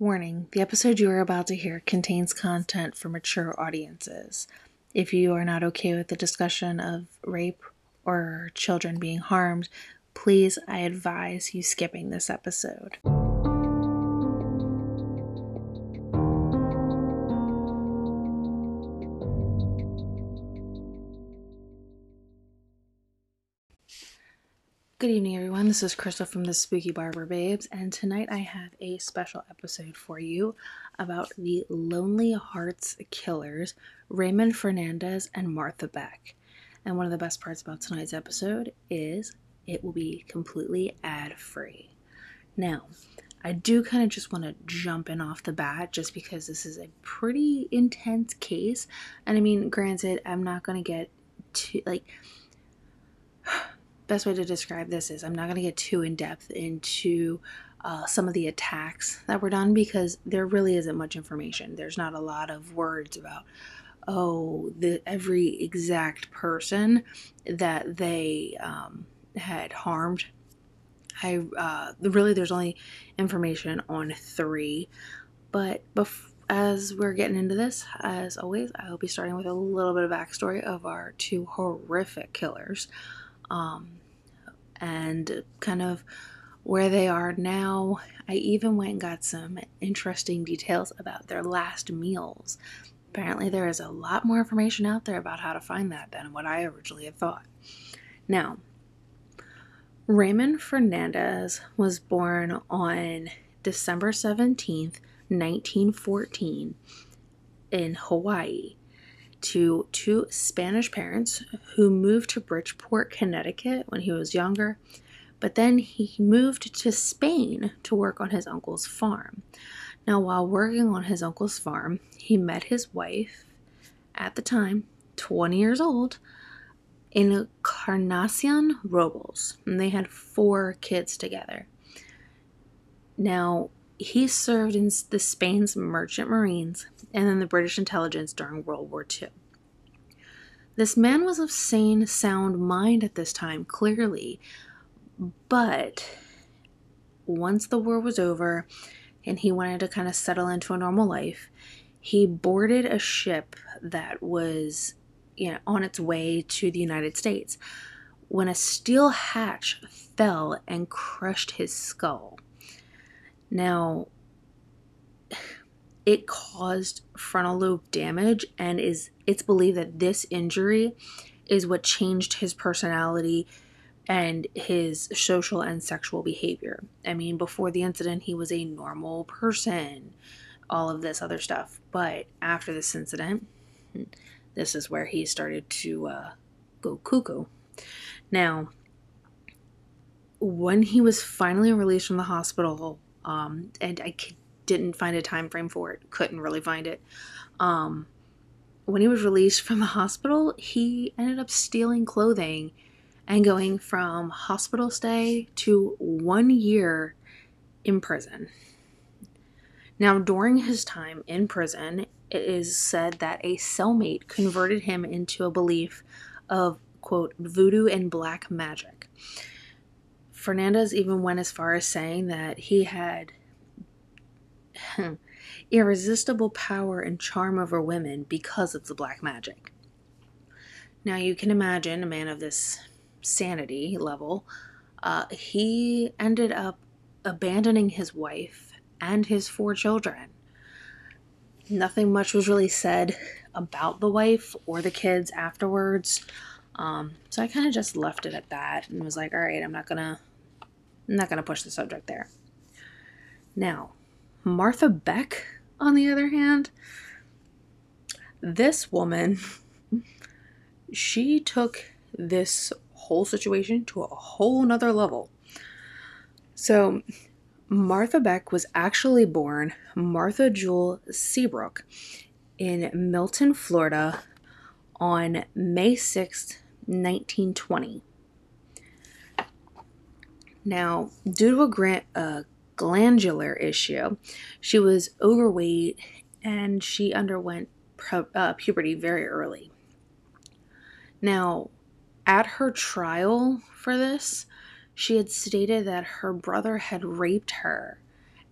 Warning the episode you are about to hear contains content for mature audiences. If you are not okay with the discussion of rape or children being harmed, please, I advise you skipping this episode. Good evening, everyone. This is Krystal from the Spooky Barber Babes, and tonight I have a special episode for you about the Lonely Hearts Killers, Raymond Fernandez and Martha Beck. And one of the best parts about tonight's episode is it will be completely ad free. Now, I do kind of just want to jump in off the bat just because this is a pretty intense case. And I mean, granted, I'm not going to get too, like best way to describe this is I'm not going to get too in depth into uh, some of the attacks that were done because there really isn't much information. There's not a lot of words about oh the every exact person that they um, had harmed. I uh, really there's only information on three, but as we're getting into this, as always, I will be starting with a little bit of backstory of our two horrific killers. Um, and kind of where they are now. I even went and got some interesting details about their last meals. Apparently, there is a lot more information out there about how to find that than what I originally had thought. Now, Raymond Fernandez was born on December 17th, 1914, in Hawaii to two Spanish parents who moved to Bridgeport, Connecticut when he was younger, but then he moved to Spain to work on his uncle's farm. Now, while working on his uncle's farm, he met his wife, at the time 20 years old, in Encarnacion Robles, and they had four kids together. Now, he served in the Spain's merchant marines and then the British intelligence during World War II. This man was of sane, sound mind at this time, clearly, but once the war was over and he wanted to kind of settle into a normal life, he boarded a ship that was you know, on its way to the United States when a steel hatch fell and crushed his skull. Now, it caused frontal lobe damage and is it's believed that this injury is what changed his personality and his social and sexual behavior. I mean, before the incident, he was a normal person, all of this other stuff. But after this incident, this is where he started to uh, go cuckoo. Now, when he was finally released from the hospital um, and I didn't find a time frame for it. Couldn't really find it. Um, when he was released from the hospital, he ended up stealing clothing and going from hospital stay to one year in prison. Now, during his time in prison, it is said that a cellmate converted him into a belief of, quote, voodoo and black magic. Fernandez even went as far as saying that he had irresistible power and charm over women because of the black magic. Now, you can imagine a man of this sanity level, uh, he ended up abandoning his wife and his four children. Nothing much was really said about the wife or the kids afterwards. Um, so I kind of just left it at that and was like, all right, I'm not gonna I'm not going to push the subject there. Now, Martha Beck, on the other hand, this woman, she took this whole situation to a whole nother level. So, Martha Beck was actually born Martha Jule Seabrook in Milton, Florida on May 6th, 1920. Now, due to a, gra- a glandular issue, she was overweight and she underwent pu- uh, puberty very early. Now, at her trial for this, she had stated that her brother had raped her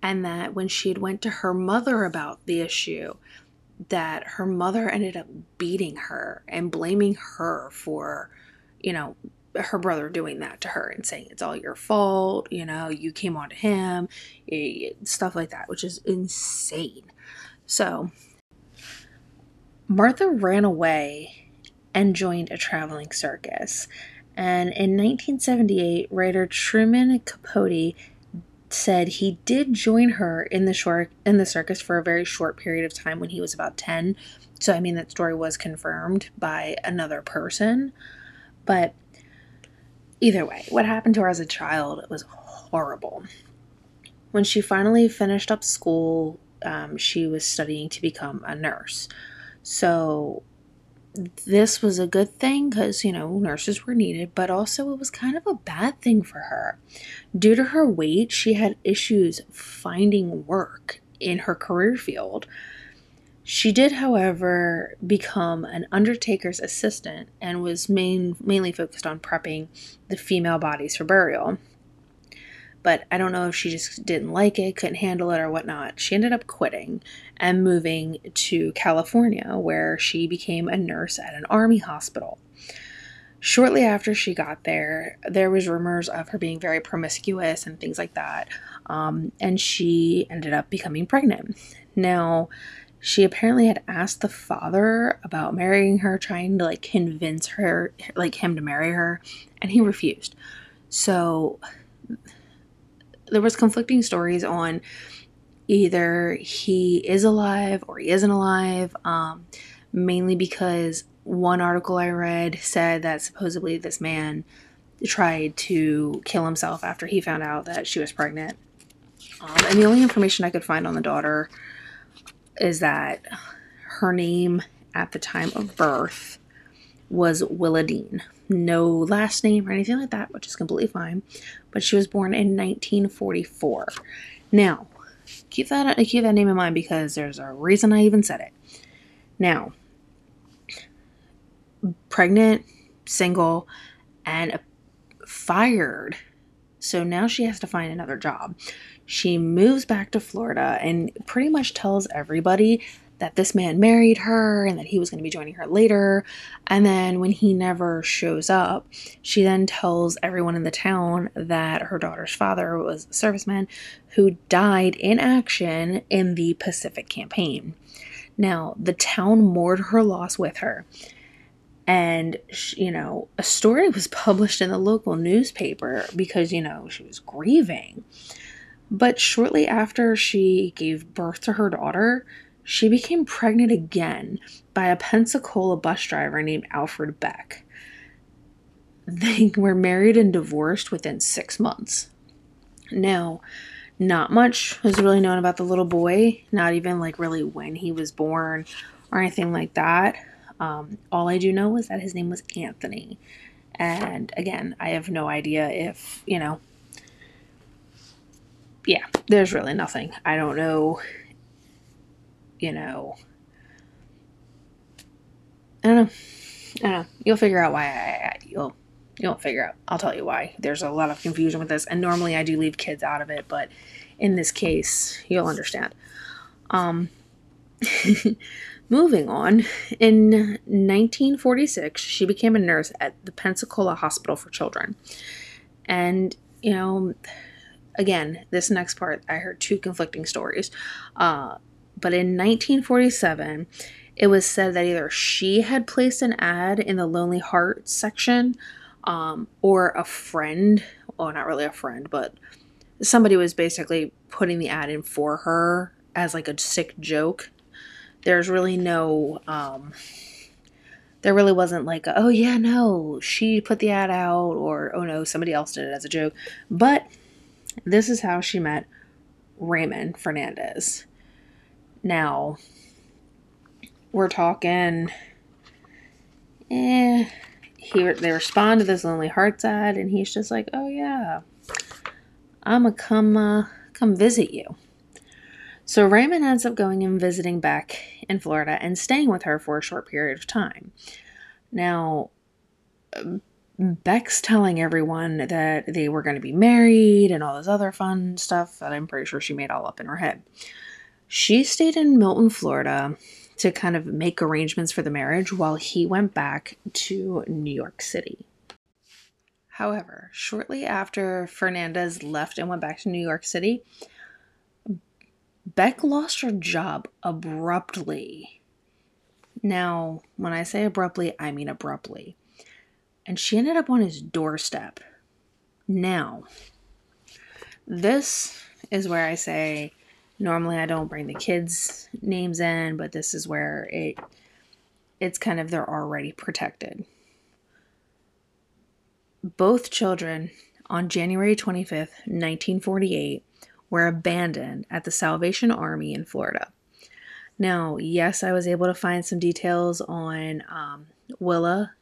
and that when she had went to her mother about the issue, that her mother ended up beating her and blaming her for, you know, her brother doing that to her and saying it's all your fault, you know, you came on to him, eh, stuff like that, which is insane. So, Martha ran away and joined a traveling circus. And in 1978, writer Truman Capote said he did join her in the short in the circus for a very short period of time when he was about 10. So I mean that story was confirmed by another person. But either way, what happened to her as a child was horrible. When she finally finished up school, um, she was studying to become a nurse. So this was a good thing because, you know, nurses were needed, but also it was kind of a bad thing for her. Due to her weight, she had issues finding work in her career field. She did, however, become an undertaker's assistant and was main, mainly focused on prepping the female bodies for burial but I don't know if she just didn't like it, couldn't handle it, or whatnot. She ended up quitting and moving to California, where she became a nurse at an army hospital. Shortly after she got there, there was rumors of her being very promiscuous and things like that, um, and she ended up becoming pregnant. Now, she apparently had asked the father about marrying her, trying to like convince her, like him to marry her, and he refused. So there was conflicting stories on either he is alive or he isn't alive um, mainly because one article i read said that supposedly this man tried to kill himself after he found out that she was pregnant um, and the only information i could find on the daughter is that her name at the time of birth was Willadine. No last name or anything like that, which is completely fine. But she was born in 1944. Now, keep that keep that name in mind because there's a reason I even said it. Now, pregnant, single, and fired. So now she has to find another job. She moves back to Florida and pretty much tells everybody that this man married her and that he was going to be joining her later. And then when he never shows up, she then tells everyone in the town that her daughter's father was a serviceman who died in action in the Pacific campaign. Now, the town mourned her loss with her. And, you know, a story was published in the local newspaper because, you know, she was grieving. But shortly after she gave birth to her daughter, she became pregnant again by a Pensacola bus driver named Alfred Beck. They were married and divorced within six months. Now, not much was really known about the little boy, not even like really when he was born or anything like that. Um, all I do know is that his name was Anthony. And again, I have no idea if, you know, yeah, there's really nothing. I don't know you know, I don't know. I don't know. You'll figure out why I, you'll you'll figure out. I'll tell you why. There's a lot of confusion with this, and normally I do leave kids out of it, but in this case, you'll understand. Um, moving on, in 1946, she became a nurse at the Pensacola Hospital for Children, and you know, again, this next part, I heard two conflicting stories. Uh, but in 1947, it was said that either she had placed an ad in the Lonely Heart section um, or a friend, well, not really a friend, but somebody was basically putting the ad in for her as like a sick joke. There's really no, um, there really wasn't like, a, oh yeah, no, she put the ad out, or oh no, somebody else did it as a joke. But this is how she met Raymond Fernandez. Now, we're talking, eh, he, they respond to this Lonely Hearts ad, and he's just like, oh yeah, I'm gonna come, uh, come visit you. So Raymond ends up going and visiting Beck in Florida and staying with her for a short period of time. Now, Beck's telling everyone that they were going to be married and all this other fun stuff that I'm pretty sure she made all up in her head. She stayed in Milton, Florida to kind of make arrangements for the marriage while he went back to New York City. However, shortly after Fernandez left and went back to New York City, Beck lost her job abruptly. Now, when I say abruptly, I mean abruptly. And she ended up on his doorstep. Now, this is where I say normally I don't bring the kids' names in, but this is where it it's kind of they're already protected both children on January 25th, 1948, were abandoned at the Salvation Army in Florida. Now, yes, I was able to find some details on um, Willa,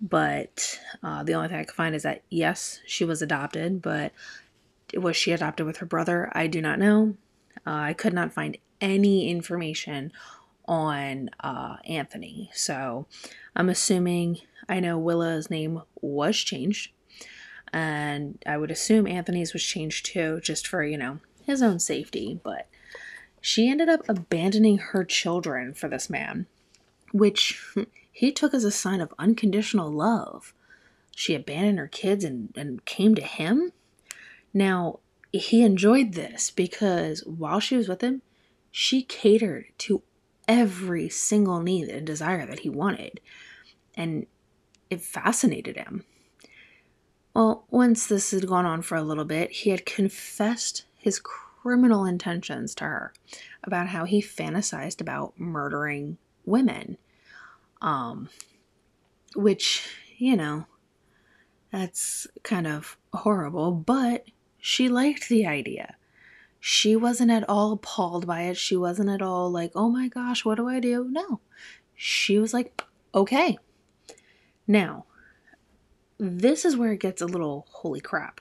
but uh, the only thing I could find is that yes, she was adopted, but was she adopted with her brother? I do not know. Uh, I could not find any information on uh, Anthony, so I'm assuming I know Willa's name was changed, and I would assume Anthony's was changed too, just for, you know, his own safety. But she ended up abandoning her children for this man, which he took as a sign of unconditional love. She abandoned her kids and, and came to him. Now, he enjoyed this because while she was with him, she catered to every single need and desire that he wanted. And it fascinated him. Well, once this had gone on for a little bit, he had confessed his criminal intentions to her about how he fantasized about murdering women. Um, which, you know, that's kind of horrible, but she liked the idea. She wasn't at all appalled by it. She wasn't at all like, oh my gosh, what do I do? No. She was like, okay, now, this is where it gets a little holy crap.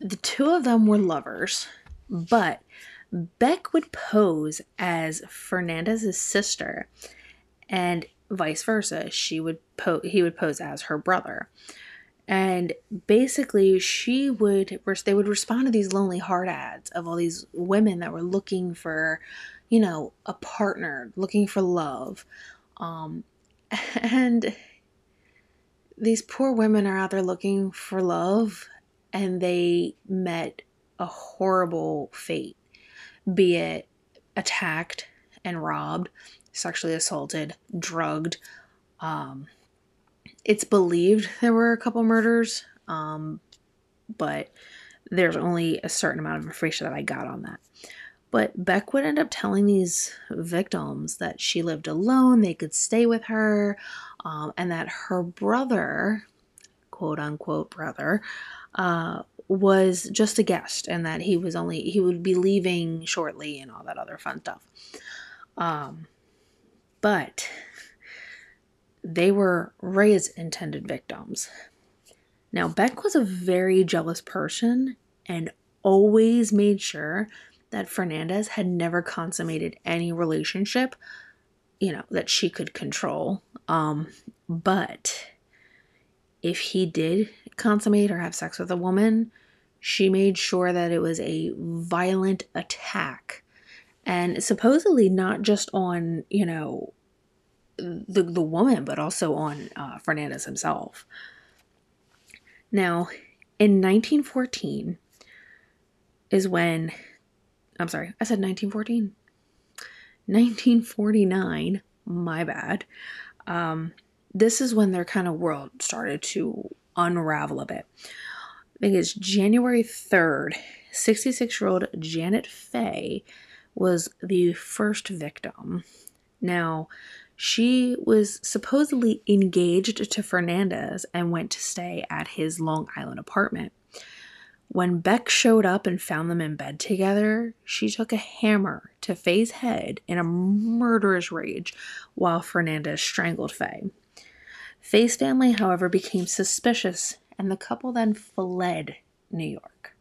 The two of them were lovers, but Beck would pose as Fernandez's sister, and vice versa. She would po- he would pose as her brother. And basically, she would they would respond to these lonely heart ads of all these women that were looking for, you know, a partner, looking for love, um, and these poor women are out there looking for love and they met a horrible fate, be it attacked and robbed, sexually assaulted, drugged. Um, it's believed there were a couple murders, um, but there's only a certain amount of information that I got on that. But Beck would end up telling these victims that she lived alone, they could stay with her, um, and that her brother, quote unquote brother, uh, was just a guest and that he was only, he would be leaving shortly and all that other fun stuff. Um, but they were Ray's intended victims. Now, Beck was a very jealous person and always made sure that Fernandez had never consummated any relationship, you know, that she could control. Um, but if he did consummate or have sex with a woman, she made sure that it was a violent attack. And supposedly not just on, you know, the, the woman, but also on uh, Fernandez himself. Now, in 1914 is when I'm sorry, I said 1914. 1949, my bad. Um, this is when their kind of world started to unravel a bit. I think it's January 3rd, 66 year old Janet Fay was the first victim. Now, she was supposedly engaged to Fernandez and went to stay at his Long Island apartment. When Beck showed up and found them in bed together, she took a hammer to Fay's head in a murderous rage while Fernandez strangled Fay. Fay's family, however, became suspicious and the couple then fled New York.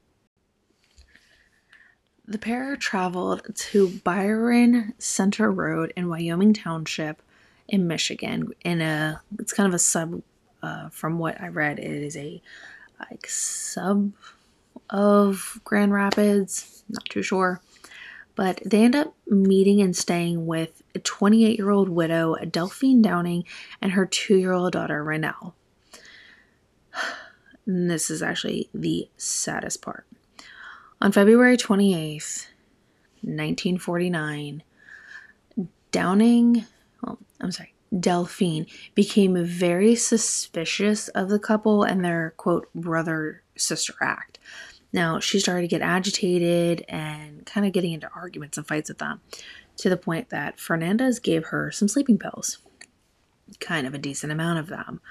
The pair traveled to Byron Center Road in Wyoming Township in Michigan in a it's kind of a sub Uh, from what I read, it is a like sub of Grand Rapids. Not too sure. But they end up meeting and staying with a 28 year old widow, Delphine Downing, and her two year old daughter, Rainelle. And this is actually the saddest part. On February 28th, 1949, Downing, well, I'm sorry, Delphine became very suspicious of the couple and their quote brother sister act. Now, she started to get agitated and kind of getting into arguments and fights with them to the point that Fernandez gave her some sleeping pills, kind of a decent amount of them.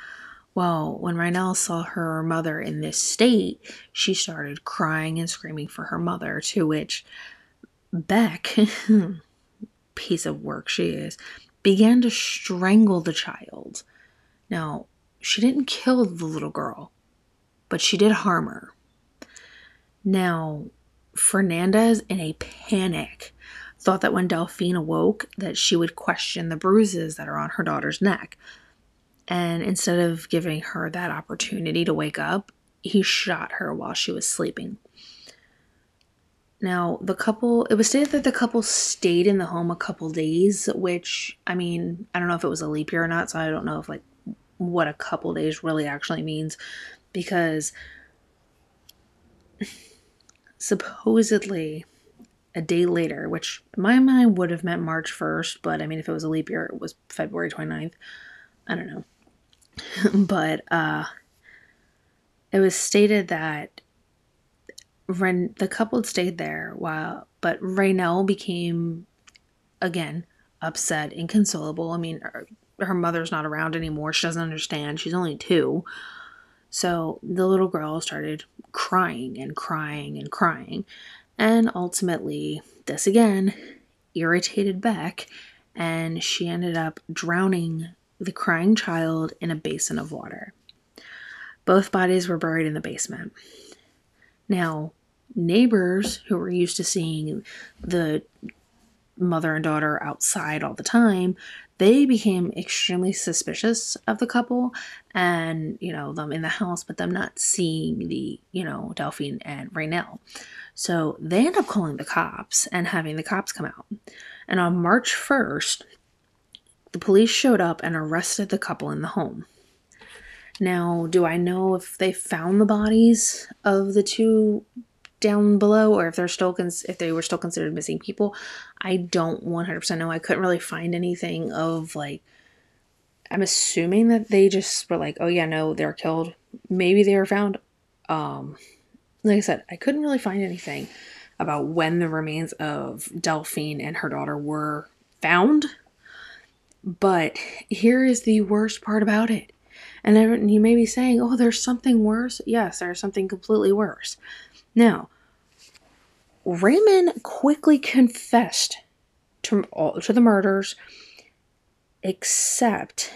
Well, when Rainelle saw her mother in this state, she started crying and screaming for her mother, to which Beck, piece of work she is, began to strangle the child. Now, she didn't kill the little girl, but she did harm her. Now, Fernandez, in a panic, thought that when Delphine awoke that she would question the bruises that are on her daughter's neck. And instead of giving her that opportunity to wake up, he shot her while she was sleeping. Now, the couple, it was stated that the couple stayed in the home a couple days, which, I mean, I don't know if it was a leap year or not, so I don't know if, like, what a couple days really actually means because supposedly a day later, which my mind would have meant March 1st, but I mean, if it was a leap year, it was February 29th. I don't know. but uh, it was stated that Ren- the couple stayed there while, but Rainelle became, again, upset, inconsolable. I mean, her, her mother's not around anymore. She doesn't understand. She's only two. So the little girl started crying and crying and crying. And ultimately, this again irritated Beck, and she ended up drowning the crying child in a basin of water. Both bodies were buried in the basement. Now, neighbors who were used to seeing the mother and daughter outside all the time, they became extremely suspicious of the couple and, you know, them in the house, but them not seeing the, you know, Delphine and Rainelle. So they end up calling the cops and having the cops come out. And on March 1st, the police showed up and arrested the couple in the home. Now, do I know if they found the bodies of the two down below or if they're still cons- if they were still considered missing people? I don't 100% know. I couldn't really find anything of like i'm assuming that they just were like oh yeah no they're killed. Maybe they were found. Um like i said i couldn't really find anything about when the remains of delphine and her daughter were found but here is the worst part about it. And you may be saying oh there's something worse. Yes there's something completely worse. Now, Raymond quickly confessed to, all, to the murders, except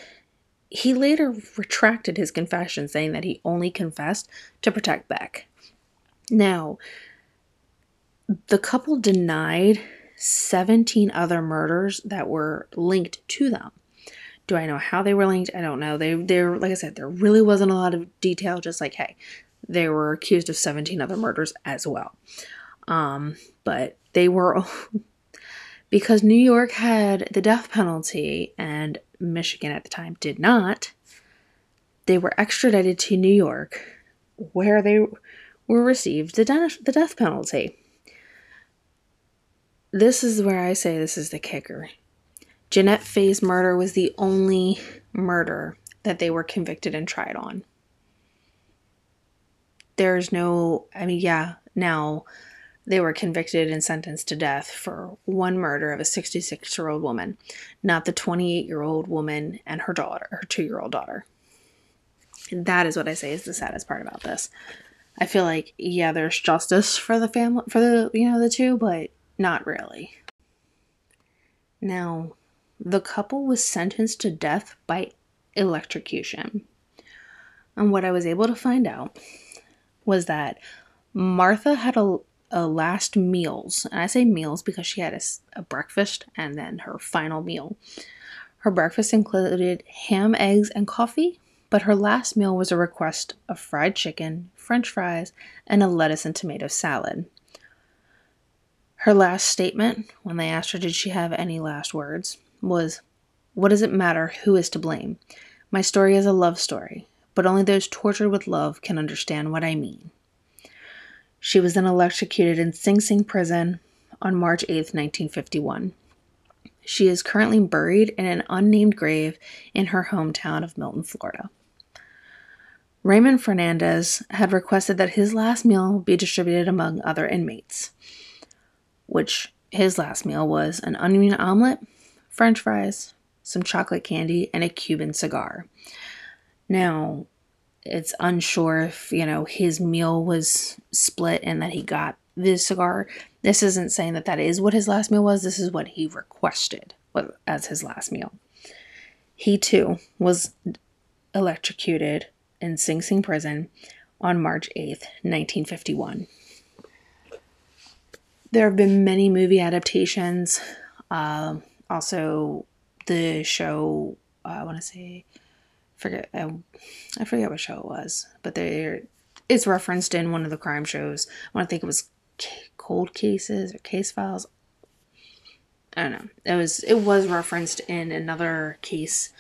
he later retracted his confession, saying that he only confessed to protect Beck. Now, the couple denied 17 other murders that were linked to them. Do I know how they were linked? I don't know. They there like I said, there really wasn't a lot of detail, just like, hey, they were accused of 17 other murders as well. Um, but they were because New York had the death penalty and Michigan at the time did not. They were extradited to New York, where they were received the, de- the death penalty. This is where I say this is the kicker. Jeanette Fay's murder was the only murder that they were convicted and tried on there's no, I mean, yeah, now they were convicted and sentenced to death for one murder of a 66 year old woman, not the 28 year old woman and her daughter, her two year old daughter. And that is what I say is the saddest part about this. I feel like, yeah, there's justice for the family, for the, you know, the two, but not really. Now, the couple was sentenced to death by electrocution. And what I was able to find out was that Martha had a, a last meals, and I say meals because she had a, a breakfast and then her final meal. Her breakfast included ham, eggs, and coffee, but her last meal was a request of fried chicken, french fries, and a lettuce and tomato salad. Her last statement, when they asked her did she have any last words, was, What does it matter who is to blame? My story is a love story, but only those tortured with love can understand what I mean. She was then electrocuted in Sing Sing prison on March 8, 1951. She is currently buried in an unnamed grave in her hometown of Milton, Florida. Raymond Fernandez had requested that his last meal be distributed among other inmates, which his last meal was an onion omelet, french fries, some chocolate candy, and a Cuban cigar. Now, it's unsure if, you know, his meal was split and that he got the cigar. This isn't saying that that is what his last meal was. This is what he requested as his last meal. He too was electrocuted in Sing Sing prison on March 8th, 1951. There have been many movie adaptations. Uh, also, the show, uh, I want to say, forget, I, I forget what show it was, but there it's referenced in one of the crime shows. I want to think it was cold cases or case files. I don't know. It was it was referenced in another case,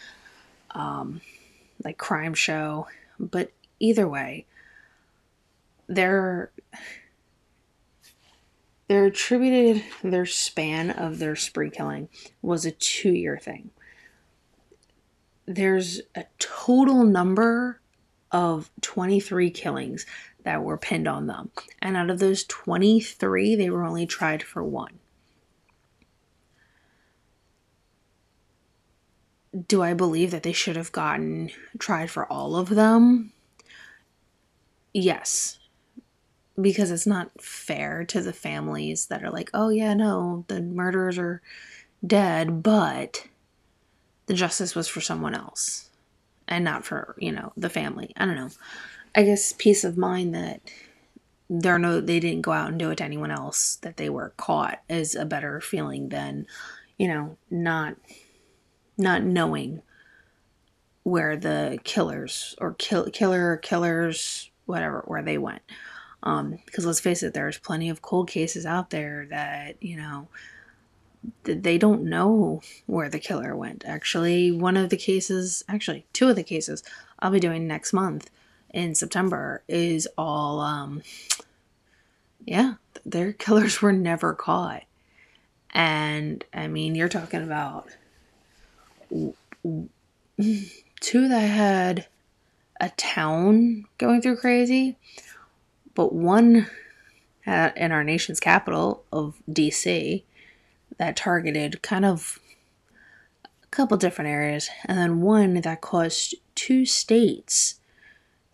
um, like crime show. But either way, they're they're attributed their span of their spree killing was a two year thing. There's a total number of 23 killings that were pinned on them. And out of those 23, they were only tried for one. Do I believe that they should have gotten tried for all of them? Yes. Because it's not fair to the families that are like, oh, yeah, no, the murderers are dead, but the justice was for someone else and not for, you know, the family. I don't know. I guess peace of mind that they're no they didn't go out and do it to anyone else that they were caught is a better feeling than you know not not knowing where the killers or kill killer killers whatever where they went um because let's face it there's plenty of cold cases out there that you know they don't know where the killer went actually one of the cases actually two of the cases i'll be doing next month in September is all, um, yeah, their killers were never caught. And I mean, you're talking about two that had a town going through crazy, but one at, in our nation's capital of DC that targeted kind of a couple different areas, and then one that caused two states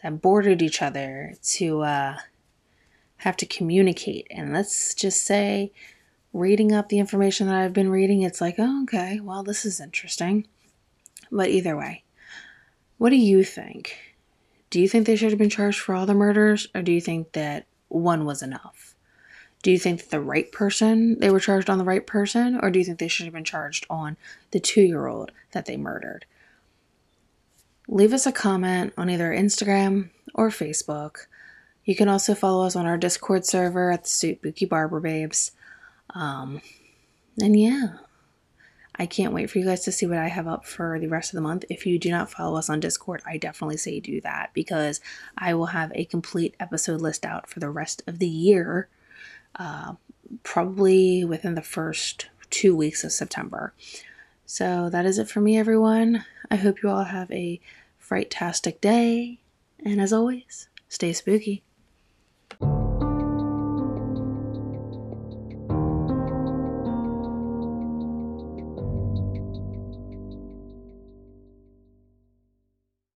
that bordered each other to uh, have to communicate. And let's just say, reading up the information that I've been reading, it's like, oh, okay, well, this is interesting. But either way, what do you think? Do you think they should have been charged for all the murders, or do you think that one was enough? Do you think that the right person, they were charged on the right person, or do you think they should have been charged on the two year old that they murdered? leave us a comment on either Instagram or Facebook. You can also follow us on our Discord server at the Spooky Barber Babes. Um, and yeah, I can't wait for you guys to see what I have up for the rest of the month. If you do not follow us on Discord, I definitely say do that because I will have a complete episode list out for the rest of the year, uh, probably within the first two weeks of September. So that is it for me, everyone. I hope you all have a fright-tastic day, and as always, stay spooky.